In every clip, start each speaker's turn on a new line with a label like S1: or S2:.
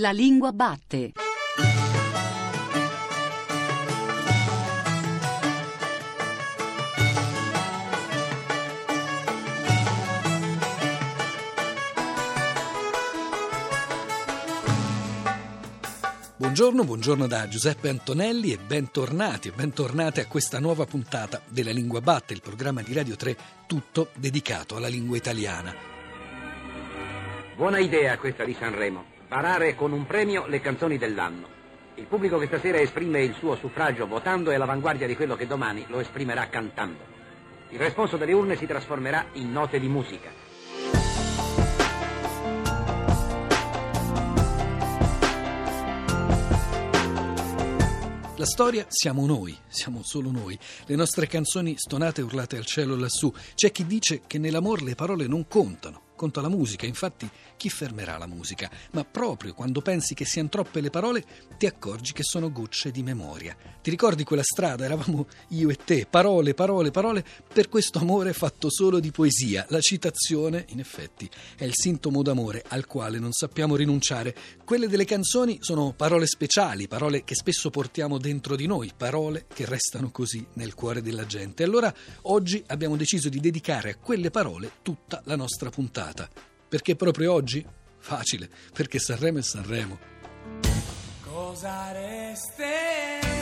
S1: La lingua batte.
S2: Buongiorno, buongiorno da Giuseppe Antonelli e bentornati e bentornate a questa nuova puntata della Lingua Batte, il programma di Radio 3 tutto dedicato alla lingua italiana.
S3: Buona idea questa di Sanremo, parare con un premio le canzoni dell'anno. Il pubblico che stasera esprime il suo suffragio votando è l'avanguardia di quello che domani lo esprimerà cantando. Il responso delle urne si trasformerà in note di musica.
S2: La storia siamo noi, siamo solo noi. Le nostre canzoni stonate e urlate al cielo lassù. C'è chi dice che nell'amor le parole non contano conta la musica, infatti chi fermerà la musica? Ma proprio quando pensi che siano troppe le parole, ti accorgi che sono gocce di memoria. Ti ricordi quella strada? Eravamo io e te, parole, parole, parole, per questo amore fatto solo di poesia. La citazione, in effetti, è il sintomo d'amore al quale non sappiamo rinunciare. Quelle delle canzoni sono parole speciali, parole che spesso portiamo dentro di noi, parole che restano così nel cuore della gente. Allora oggi abbiamo deciso di dedicare a quelle parole tutta la nostra puntata. Perché proprio oggi? Facile, perché Sanremo è Sanremo. Cosa resterà?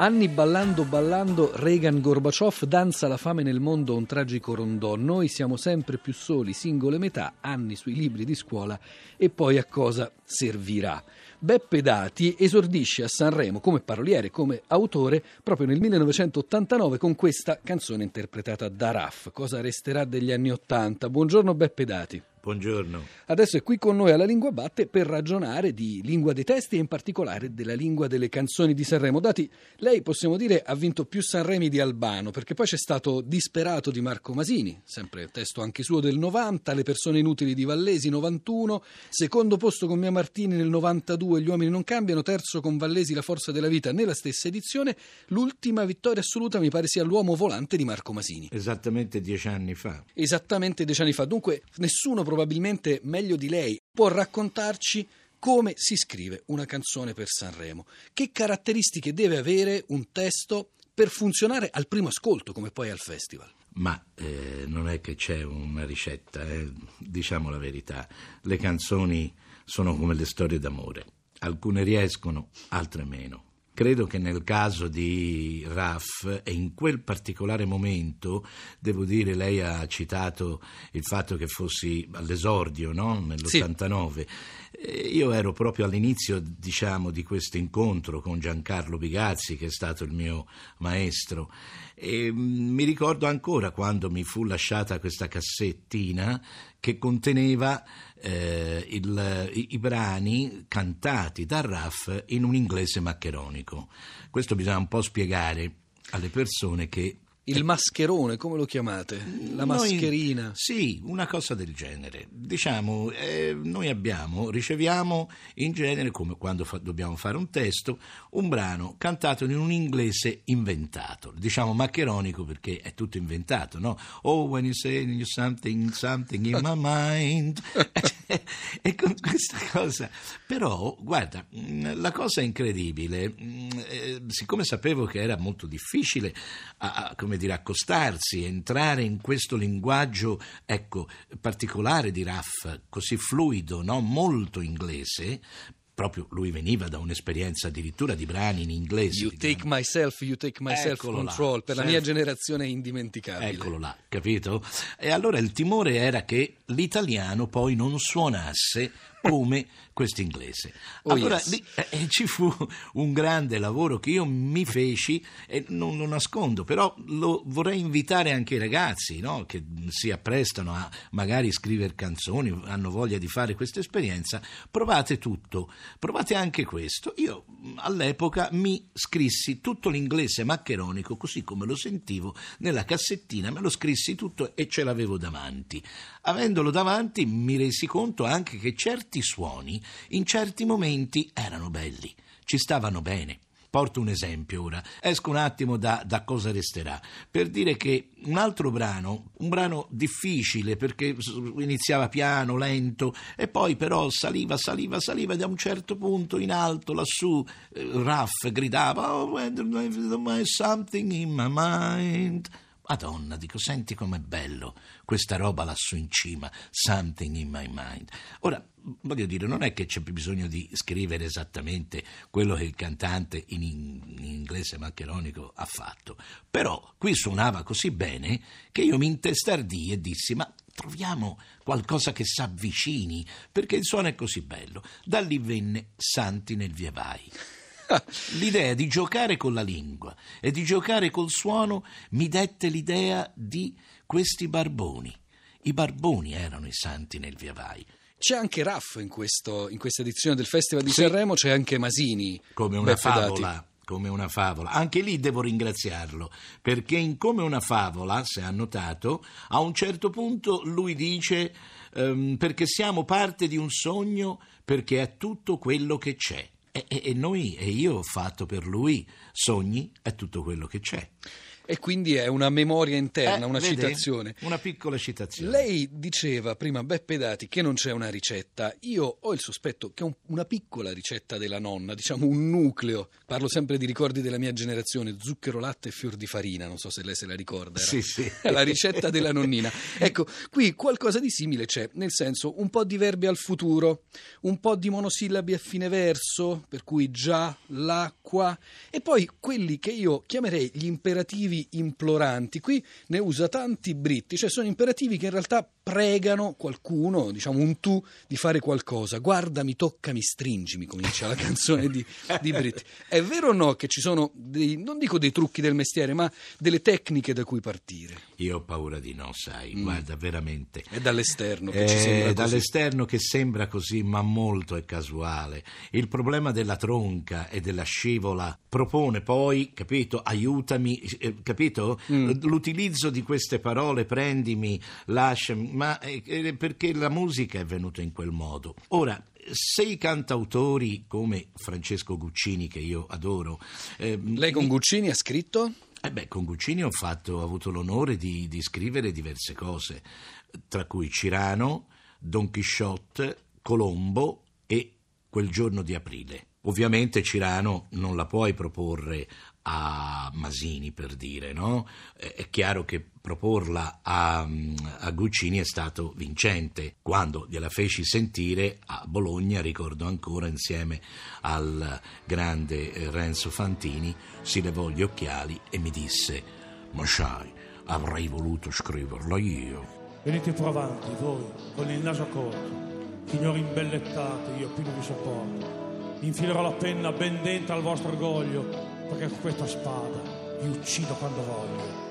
S2: Anni ballando, ballando, Reagan Gorbaciov danza la fame nel mondo un tragico rondò. Noi siamo sempre più soli, singole metà, anni sui libri di scuola e poi a cosa servirà. Beppe Dati esordisce a Sanremo come paroliere, come autore, proprio nel 1989 con questa canzone interpretata da Raff. Cosa resterà degli anni Ottanta? Buongiorno Beppe Dati.
S4: Buongiorno.
S2: Adesso è qui con noi alla Lingua Batte per ragionare di lingua dei testi e in particolare della lingua delle canzoni di Sanremo. Dati, lei possiamo dire ha vinto più Sanremi di Albano, perché poi c'è stato Disperato di Marco Masini, sempre testo anche suo del 90, Le persone inutili di Vallesi 91, secondo posto con Mia Martini nel 92, Gli uomini non cambiano, terzo con Vallesi La forza della vita nella stessa edizione, l'ultima vittoria assoluta mi pare sia L'uomo volante di Marco Masini.
S4: Esattamente dieci anni fa.
S2: Esattamente dieci anni fa, dunque nessuno probabilmente meglio di lei può raccontarci come si scrive una canzone per Sanremo, che caratteristiche deve avere un testo per funzionare al primo ascolto come poi al festival.
S4: Ma eh, non è che c'è una ricetta, eh. diciamo la verità, le canzoni sono come le storie d'amore, alcune riescono, altre meno. Credo che nel caso di Raff e in quel particolare momento, devo dire, lei ha citato il fatto che fossi all'esordio no? nell'89. Sì. Eh, io ero proprio all'inizio, diciamo, di questo incontro con Giancarlo Bigazzi, che è stato il mio maestro. E mm, mi ricordo ancora quando mi fu lasciata questa cassettina che conteneva eh, il, i, i, brani cantati da Raff in un inglese maccheronico. Questo bisogna un po' spiegare alle persone che
S2: il mascherone, come lo chiamate? La mascherina?
S4: Noi, sì, una cosa del genere. Diciamo, eh, noi abbiamo, riceviamo in genere, come quando fa, dobbiamo fare un testo, un brano cantato in un inglese inventato. Diciamo maccheronico perché è tutto inventato, no? Oh, when you say something, something in my mind. e con questa cosa. Però, guarda, mm, la cosa incredibile, mm, eh, siccome sapevo che era molto difficile, a, a, come dire, accostarsi, entrare in questo linguaggio ecco, particolare di Raff, così fluido, no? molto inglese, proprio lui veniva da un'esperienza addirittura di brani in inglese.
S2: You take grandi. myself, you take myself Eccolo control, là, per self. la mia generazione è indimenticabile.
S4: Eccolo là, capito? E allora il timore era che l'italiano poi non suonasse come questo inglese.
S2: Oh,
S4: allora
S2: yes.
S4: lì, eh, ci fu un grande lavoro che io mi feci e non lo nascondo, però lo vorrei invitare anche i ragazzi no? che si apprestano a magari scrivere canzoni, hanno voglia di fare questa esperienza, provate tutto, provate anche questo. Io all'epoca mi scrissi tutto l'inglese maccheronico così come lo sentivo nella cassettina, me lo scrissi tutto e ce l'avevo davanti. Avendolo davanti mi resi conto anche che certi suoni in certi momenti erano belli, ci stavano bene. Porto un esempio ora, esco un attimo da, da cosa resterà, per dire che un altro brano, un brano difficile perché iniziava piano, lento e poi però saliva, saliva, saliva e da un certo punto in alto lassù eh, Raff gridava oh, something in my mind Madonna, dico, senti com'è bello questa roba lassù in cima, something in my mind. Ora, voglio dire, non è che c'è bisogno di scrivere esattamente quello che il cantante in, in inglese maccheronico ha fatto, però qui suonava così bene che io mi intestardii e dissi, ma troviamo qualcosa che s'avvicini, perché il suono è così bello. Da lì venne Santi nel via vai. L'idea di giocare con la lingua e di giocare col suono mi dette l'idea di questi barboni. I barboni erano i santi nel via vai.
S2: C'è anche Raff in, questo- in questa edizione del Festival di
S4: Sì.
S2: Sanremo, c'è anche Masini.
S4: Come una
S2: Beppe Dati.
S4: favola. Come una favola. Anche lì devo ringraziarlo, perché in Come una favola, se ha notato, a un certo punto lui dice ehm, perché siamo parte di un sogno, perché è tutto quello che c'è. E, e- noi, e io ho fatto per lui sogni, è tutto quello che c'è.
S2: E quindi è una memoria interna,
S4: Eh,
S2: una
S4: vede?
S2: citazione.
S4: Una piccola citazione.
S2: Lei diceva prima Beppe Dati che non c'è una ricetta. Io ho il sospetto che un- una piccola ricetta della nonna, diciamo un nucleo. Parlo sempre di ricordi della mia generazione, zucchero, latte e fior di farina. Non so se lei se la ricorda. Era
S4: Sì, sì.
S2: la ricetta della nonnina. Ecco, qui qualcosa di simile c'è, nel senso un po' di verbi al futuro, un po' di monosillabi a fine verso, per cui già, l'acqua, e poi quelli che io chiamerei gli imperativi imploranti. Qui ne usa tanti britti, cioè sono imperativi che in realtà pregano qualcuno, diciamo un tu, di fare qualcosa. Guardami, toccami, stringimi, comincia la canzone di, di Britti. È vero o no che ci sono, dei, non dico dei trucchi del mestiere, ma delle tecniche da cui partire?
S4: Io ho paura di no, sai, guarda, veramente.
S2: È dall'esterno che ci
S4: È
S2: sembra così.
S4: dall'esterno che sembra così, ma molto è casuale. Il problema della tronca e della scivola propone poi, capito, aiutami, eh, capito? L'utilizzo di queste parole, prendimi, lasciami, ma eh, eh, perché la musica è venuta in quel modo. Ora, se i cantautori come Francesco Guccini, che io adoro, eh,
S2: Lei con Guccini ha scritto?
S4: eh beh, con Guccini ho, fatto, ho avuto l'onore di, di scrivere diverse cose, tra cui Cirano, Don Quixote, Colombo e Quel giorno di aprile. Ovviamente Cirano non la puoi proporre a Masini per dire, no? È chiaro che proporla a, a Guccini è stato vincente. Quando gliela feci sentire a Bologna, ricordo ancora, insieme al grande eh, Renzo Fantini, si levò gli occhiali e mi disse: Ma sai, avrei voluto scriverla io.
S1: Venite più avanti, voi, con il naso corto, signori imbellettate, io più vi sopporto. Infilerò la penna ben dentro al vostro orgoglio, perché con questa spada vi uccido quando voglio.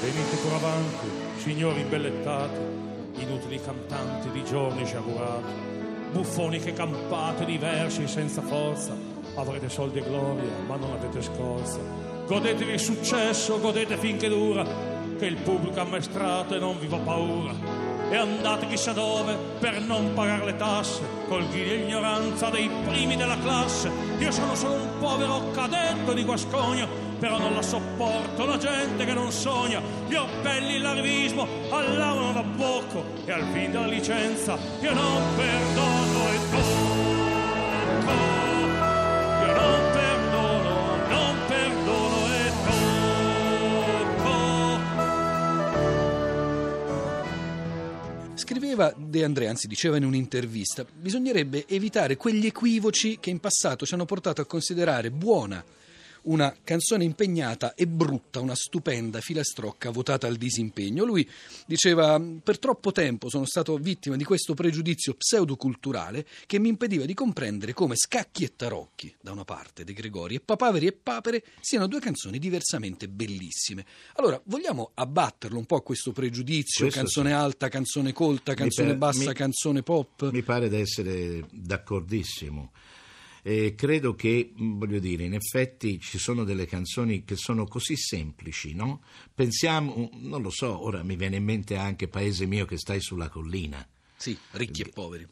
S1: Venite pure avanti, signori imbellettati, inutili cantanti di giorni sciagurati, buffoni che campate diversi senza forza, avrete soldi e gloria, ma non avete scorza. Godetevi il successo, godete finché dura, che il pubblico ammaestrato e non vi fa paura. E andate chissà dove per non pagare le tasse, col ghino e ignoranza dei primi della classe. Io sono solo un povero cadetto di Guascogna, però non la sopporto la gente che non sogna. Gli appelli l'arrivismo allavano da bocco e al fin della licenza io non perdono e tocco.
S2: Scriveva De André, anzi diceva in un'intervista, bisognerebbe evitare quegli equivoci che in passato ci hanno portato a considerare buona una canzone impegnata e brutta, una stupenda filastrocca votata al disimpegno. Lui diceva: Per troppo tempo sono stato vittima di questo pregiudizio pseudoculturale che mi impediva di comprendere come Scacchi e Tarocchi, da una parte, De Gregori, e Papaveri e Papere siano due canzoni diversamente bellissime. Allora, vogliamo abbatterlo un po' questo pregiudizio?
S4: Questo
S2: canzone
S4: sì.
S2: alta, canzone colta, canzone
S4: per-
S2: bassa,
S4: mi-
S2: canzone pop?
S4: Mi pare di essere d'accordissimo. E credo che, mh, voglio dire, in effetti ci sono delle canzoni che sono così semplici, no? Pensiamo, non lo so, ora mi viene in mente anche Paese mio che stai sulla collina.
S2: Sì, ricchi e poveri.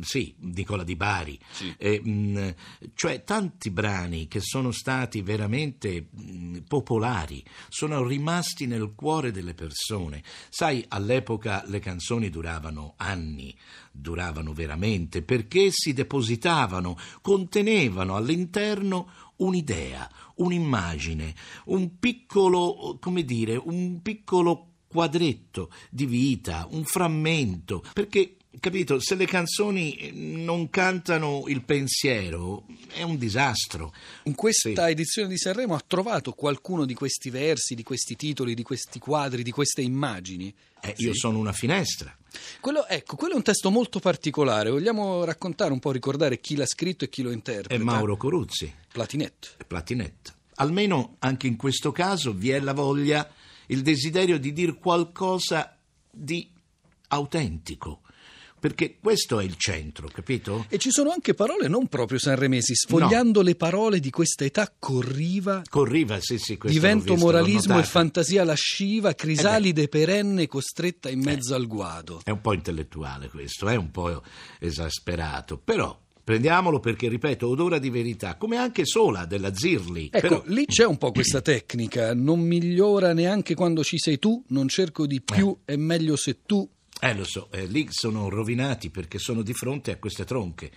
S4: Sì, Nicola Di Bari,
S2: Sì.
S4: Eh, mh, cioè tanti brani che sono stati veramente mh, popolari, sono rimasti nel cuore delle persone. Sai, all'epoca le canzoni duravano anni, duravano veramente, perché si depositavano, contenevano all'interno un'idea, un'immagine, un piccolo, come dire, un piccolo quadretto di vita, un frammento, perché capito, se le canzoni non cantano il pensiero è un disastro.
S2: In questa
S4: Sì.
S2: edizione di Sanremo ha trovato qualcuno di questi versi, di questi titoli, di questi quadri, di queste immagini?
S4: Eh, Io sono una finestra.
S2: Quello, ecco, quello è un testo molto particolare. Vogliamo raccontare un po', ricordare chi l'ha scritto e chi lo interpreta?
S4: È Mauro Coruzzi,
S2: Platinette.
S4: Platinette. Almeno anche in questo caso vi è la voglia, il desiderio di dire qualcosa di autentico. Perché questo è il centro, capito?
S2: E ci sono anche parole non proprio sanremesi. Sfogliando le parole di questa età corriva,
S4: Corriva, sì, sì,
S2: divento
S4: visto,
S2: moralismo e fantasia lasciva, crisalide perenne costretta in mezzo al guado.
S4: È un po' intellettuale questo, è un po' esasperato, però prendiamolo perché, ripeto, odora di verità, come anche Sola della Zirli.
S2: Ecco,
S4: però,
S2: lì c'è un po' questa tecnica, non migliora neanche quando ci sei tu, non cerco di più, è meglio se tu,
S4: eh, lo so, eh, lì sono rovinati perché sono di fronte a queste tronche.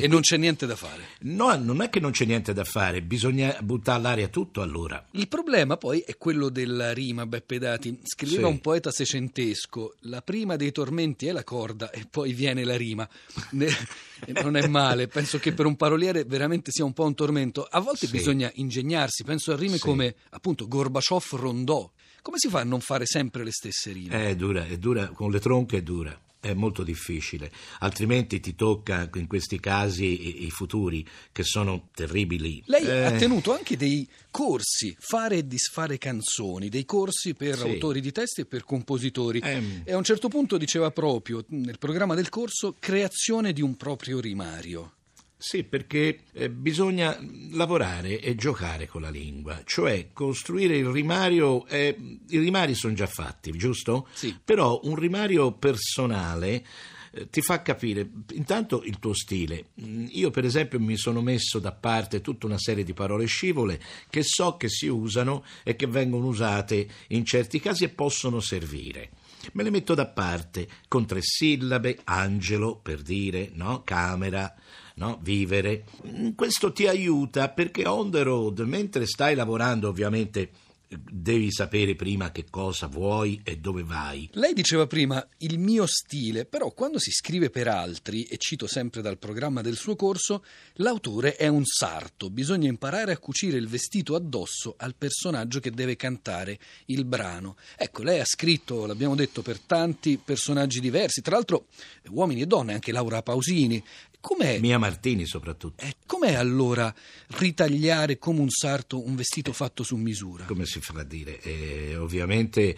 S2: e non c'è niente da fare.
S4: No, non è che non c'è niente da fare, bisogna buttare all'aria tutto allora.
S2: Il problema poi è quello della rima, Beppe Dati. Scriveva
S4: Sì.
S2: un poeta secentesco, la prima dei tormenti è la corda e poi viene la rima. E non è male, penso che per un paroliere veramente sia un po' un tormento. A volte
S4: Sì.
S2: bisogna ingegnarsi, penso a rime
S4: Sì.
S2: come appunto Gorbaciov rondò. Come si fa a non fare sempre le stesse rime?
S4: È dura, è dura, con le tronche è dura. È molto difficile, altrimenti ti tocca in questi casi i, i futuri che sono terribili.
S2: Lei
S4: Eh,
S2: ha tenuto anche dei corsi, fare e disfare canzoni, dei corsi per
S4: Sì.
S2: autori di testi e per compositori.
S4: Ehm.
S2: E a un certo punto diceva proprio nel programma del corso creazione di un proprio rimario.
S4: Sì, perché eh, bisogna lavorare e giocare con la lingua, cioè costruire il rimario. eh, I rimari sono già fatti, giusto?
S2: Sì.
S4: Però un rimario personale eh, ti fa capire intanto il tuo stile. Mm, Io, per esempio, mi sono messo da parte tutta una serie di parole scivole che so che si usano e che vengono usate in certi casi e possono servire. Me le metto da parte con tre sillabe, angelo per dire, no? Camera, no? Vivere. Mm, Questo ti aiuta perché on the road, mentre stai lavorando, ovviamente devi sapere prima che cosa vuoi e dove vai.
S2: Lei diceva prima il mio stile, però quando si scrive per altri, e cito sempre dal programma del suo corso, l'autore è un sarto, bisogna imparare a cucire il vestito addosso al personaggio che deve cantare il brano. Ecco, lei ha scritto, l'abbiamo detto, per tanti personaggi diversi, tra l'altro uomini e donne, anche Laura Pausini. Com'è,
S4: Mia Martini soprattutto.
S2: eh, com'è allora ritagliare come un sarto un vestito fatto su misura?
S4: Come si fa a dire? Eh, ovviamente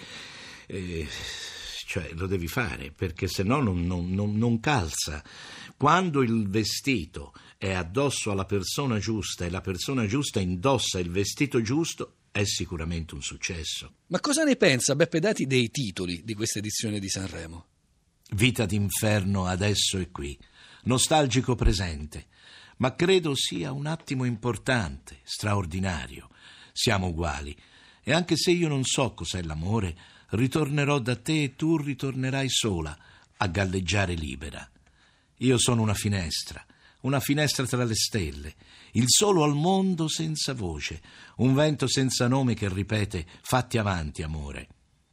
S4: eh, cioè, lo devi fare perché se no non, non- non- non calza. Quando il vestito è addosso alla persona giusta e la persona giusta indossa il vestito giusto, è sicuramente un successo.
S2: Ma cosa ne pensa Beppe Dati dei titoli di questa edizione di Sanremo?
S4: Vita d'inferno adesso e qui, nostalgico presente, ma credo sia un attimo importante, straordinario. Siamo uguali e anche se io non so cos'è l'amore, ritornerò da te e tu ritornerai sola a galleggiare libera. Io sono una finestra, una finestra tra le stelle, il solo al mondo senza voce, un vento senza nome che ripete fatti avanti, amore.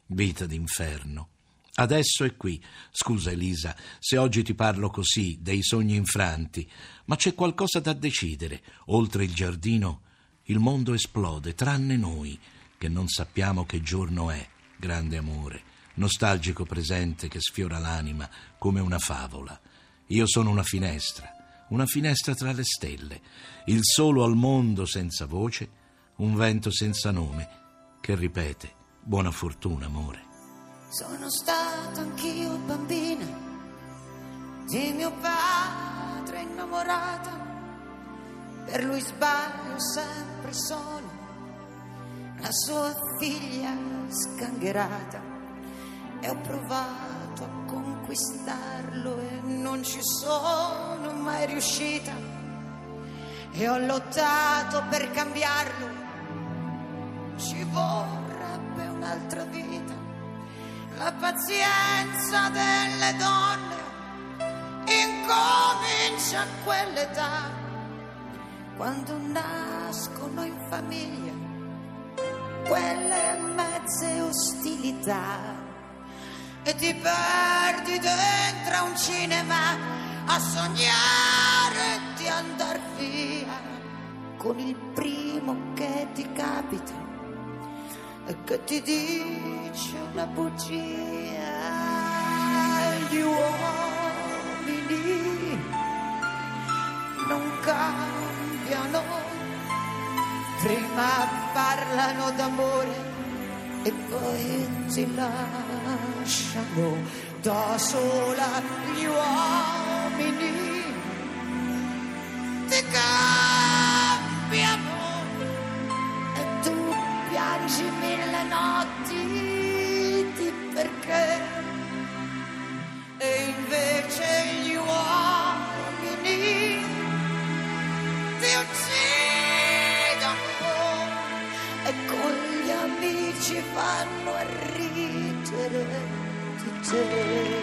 S4: Vita d'inferno. Adesso è qui. Scusa Elisa, se oggi ti parlo così, dei sogni infranti, ma c'è qualcosa da decidere, oltre il giardino Il mondo esplode, tranne noi, che non sappiamo che giorno è, grande amore, nostalgico presente che sfiora l'anima come una favola. Io sono una finestra, una finestra tra le stelle, il solo al mondo senza voce, un vento senza nome che ripete buona fortuna, amore.
S5: Sono stata anch'io bambina di mio padre innamorata, per lui sbaglio sempre solo, la sua figlia sgangherata. E ho provato a conquistarlo e non ci sono mai riuscita. E ho lottato per cambiarlo, ci vorrebbe un'altra vita, la pazienza delle donne incomincia a quell'età, quando nascono in famiglia quelle mezze ostilità e ti perdi dentro un cinema a sognare di andar via con il primo che ti capita che ti dice una bugia. Gli uomini non cambiano, prima parlano d'amore e poi ti lasciano da sola. Gli uomini ti cambiano. take.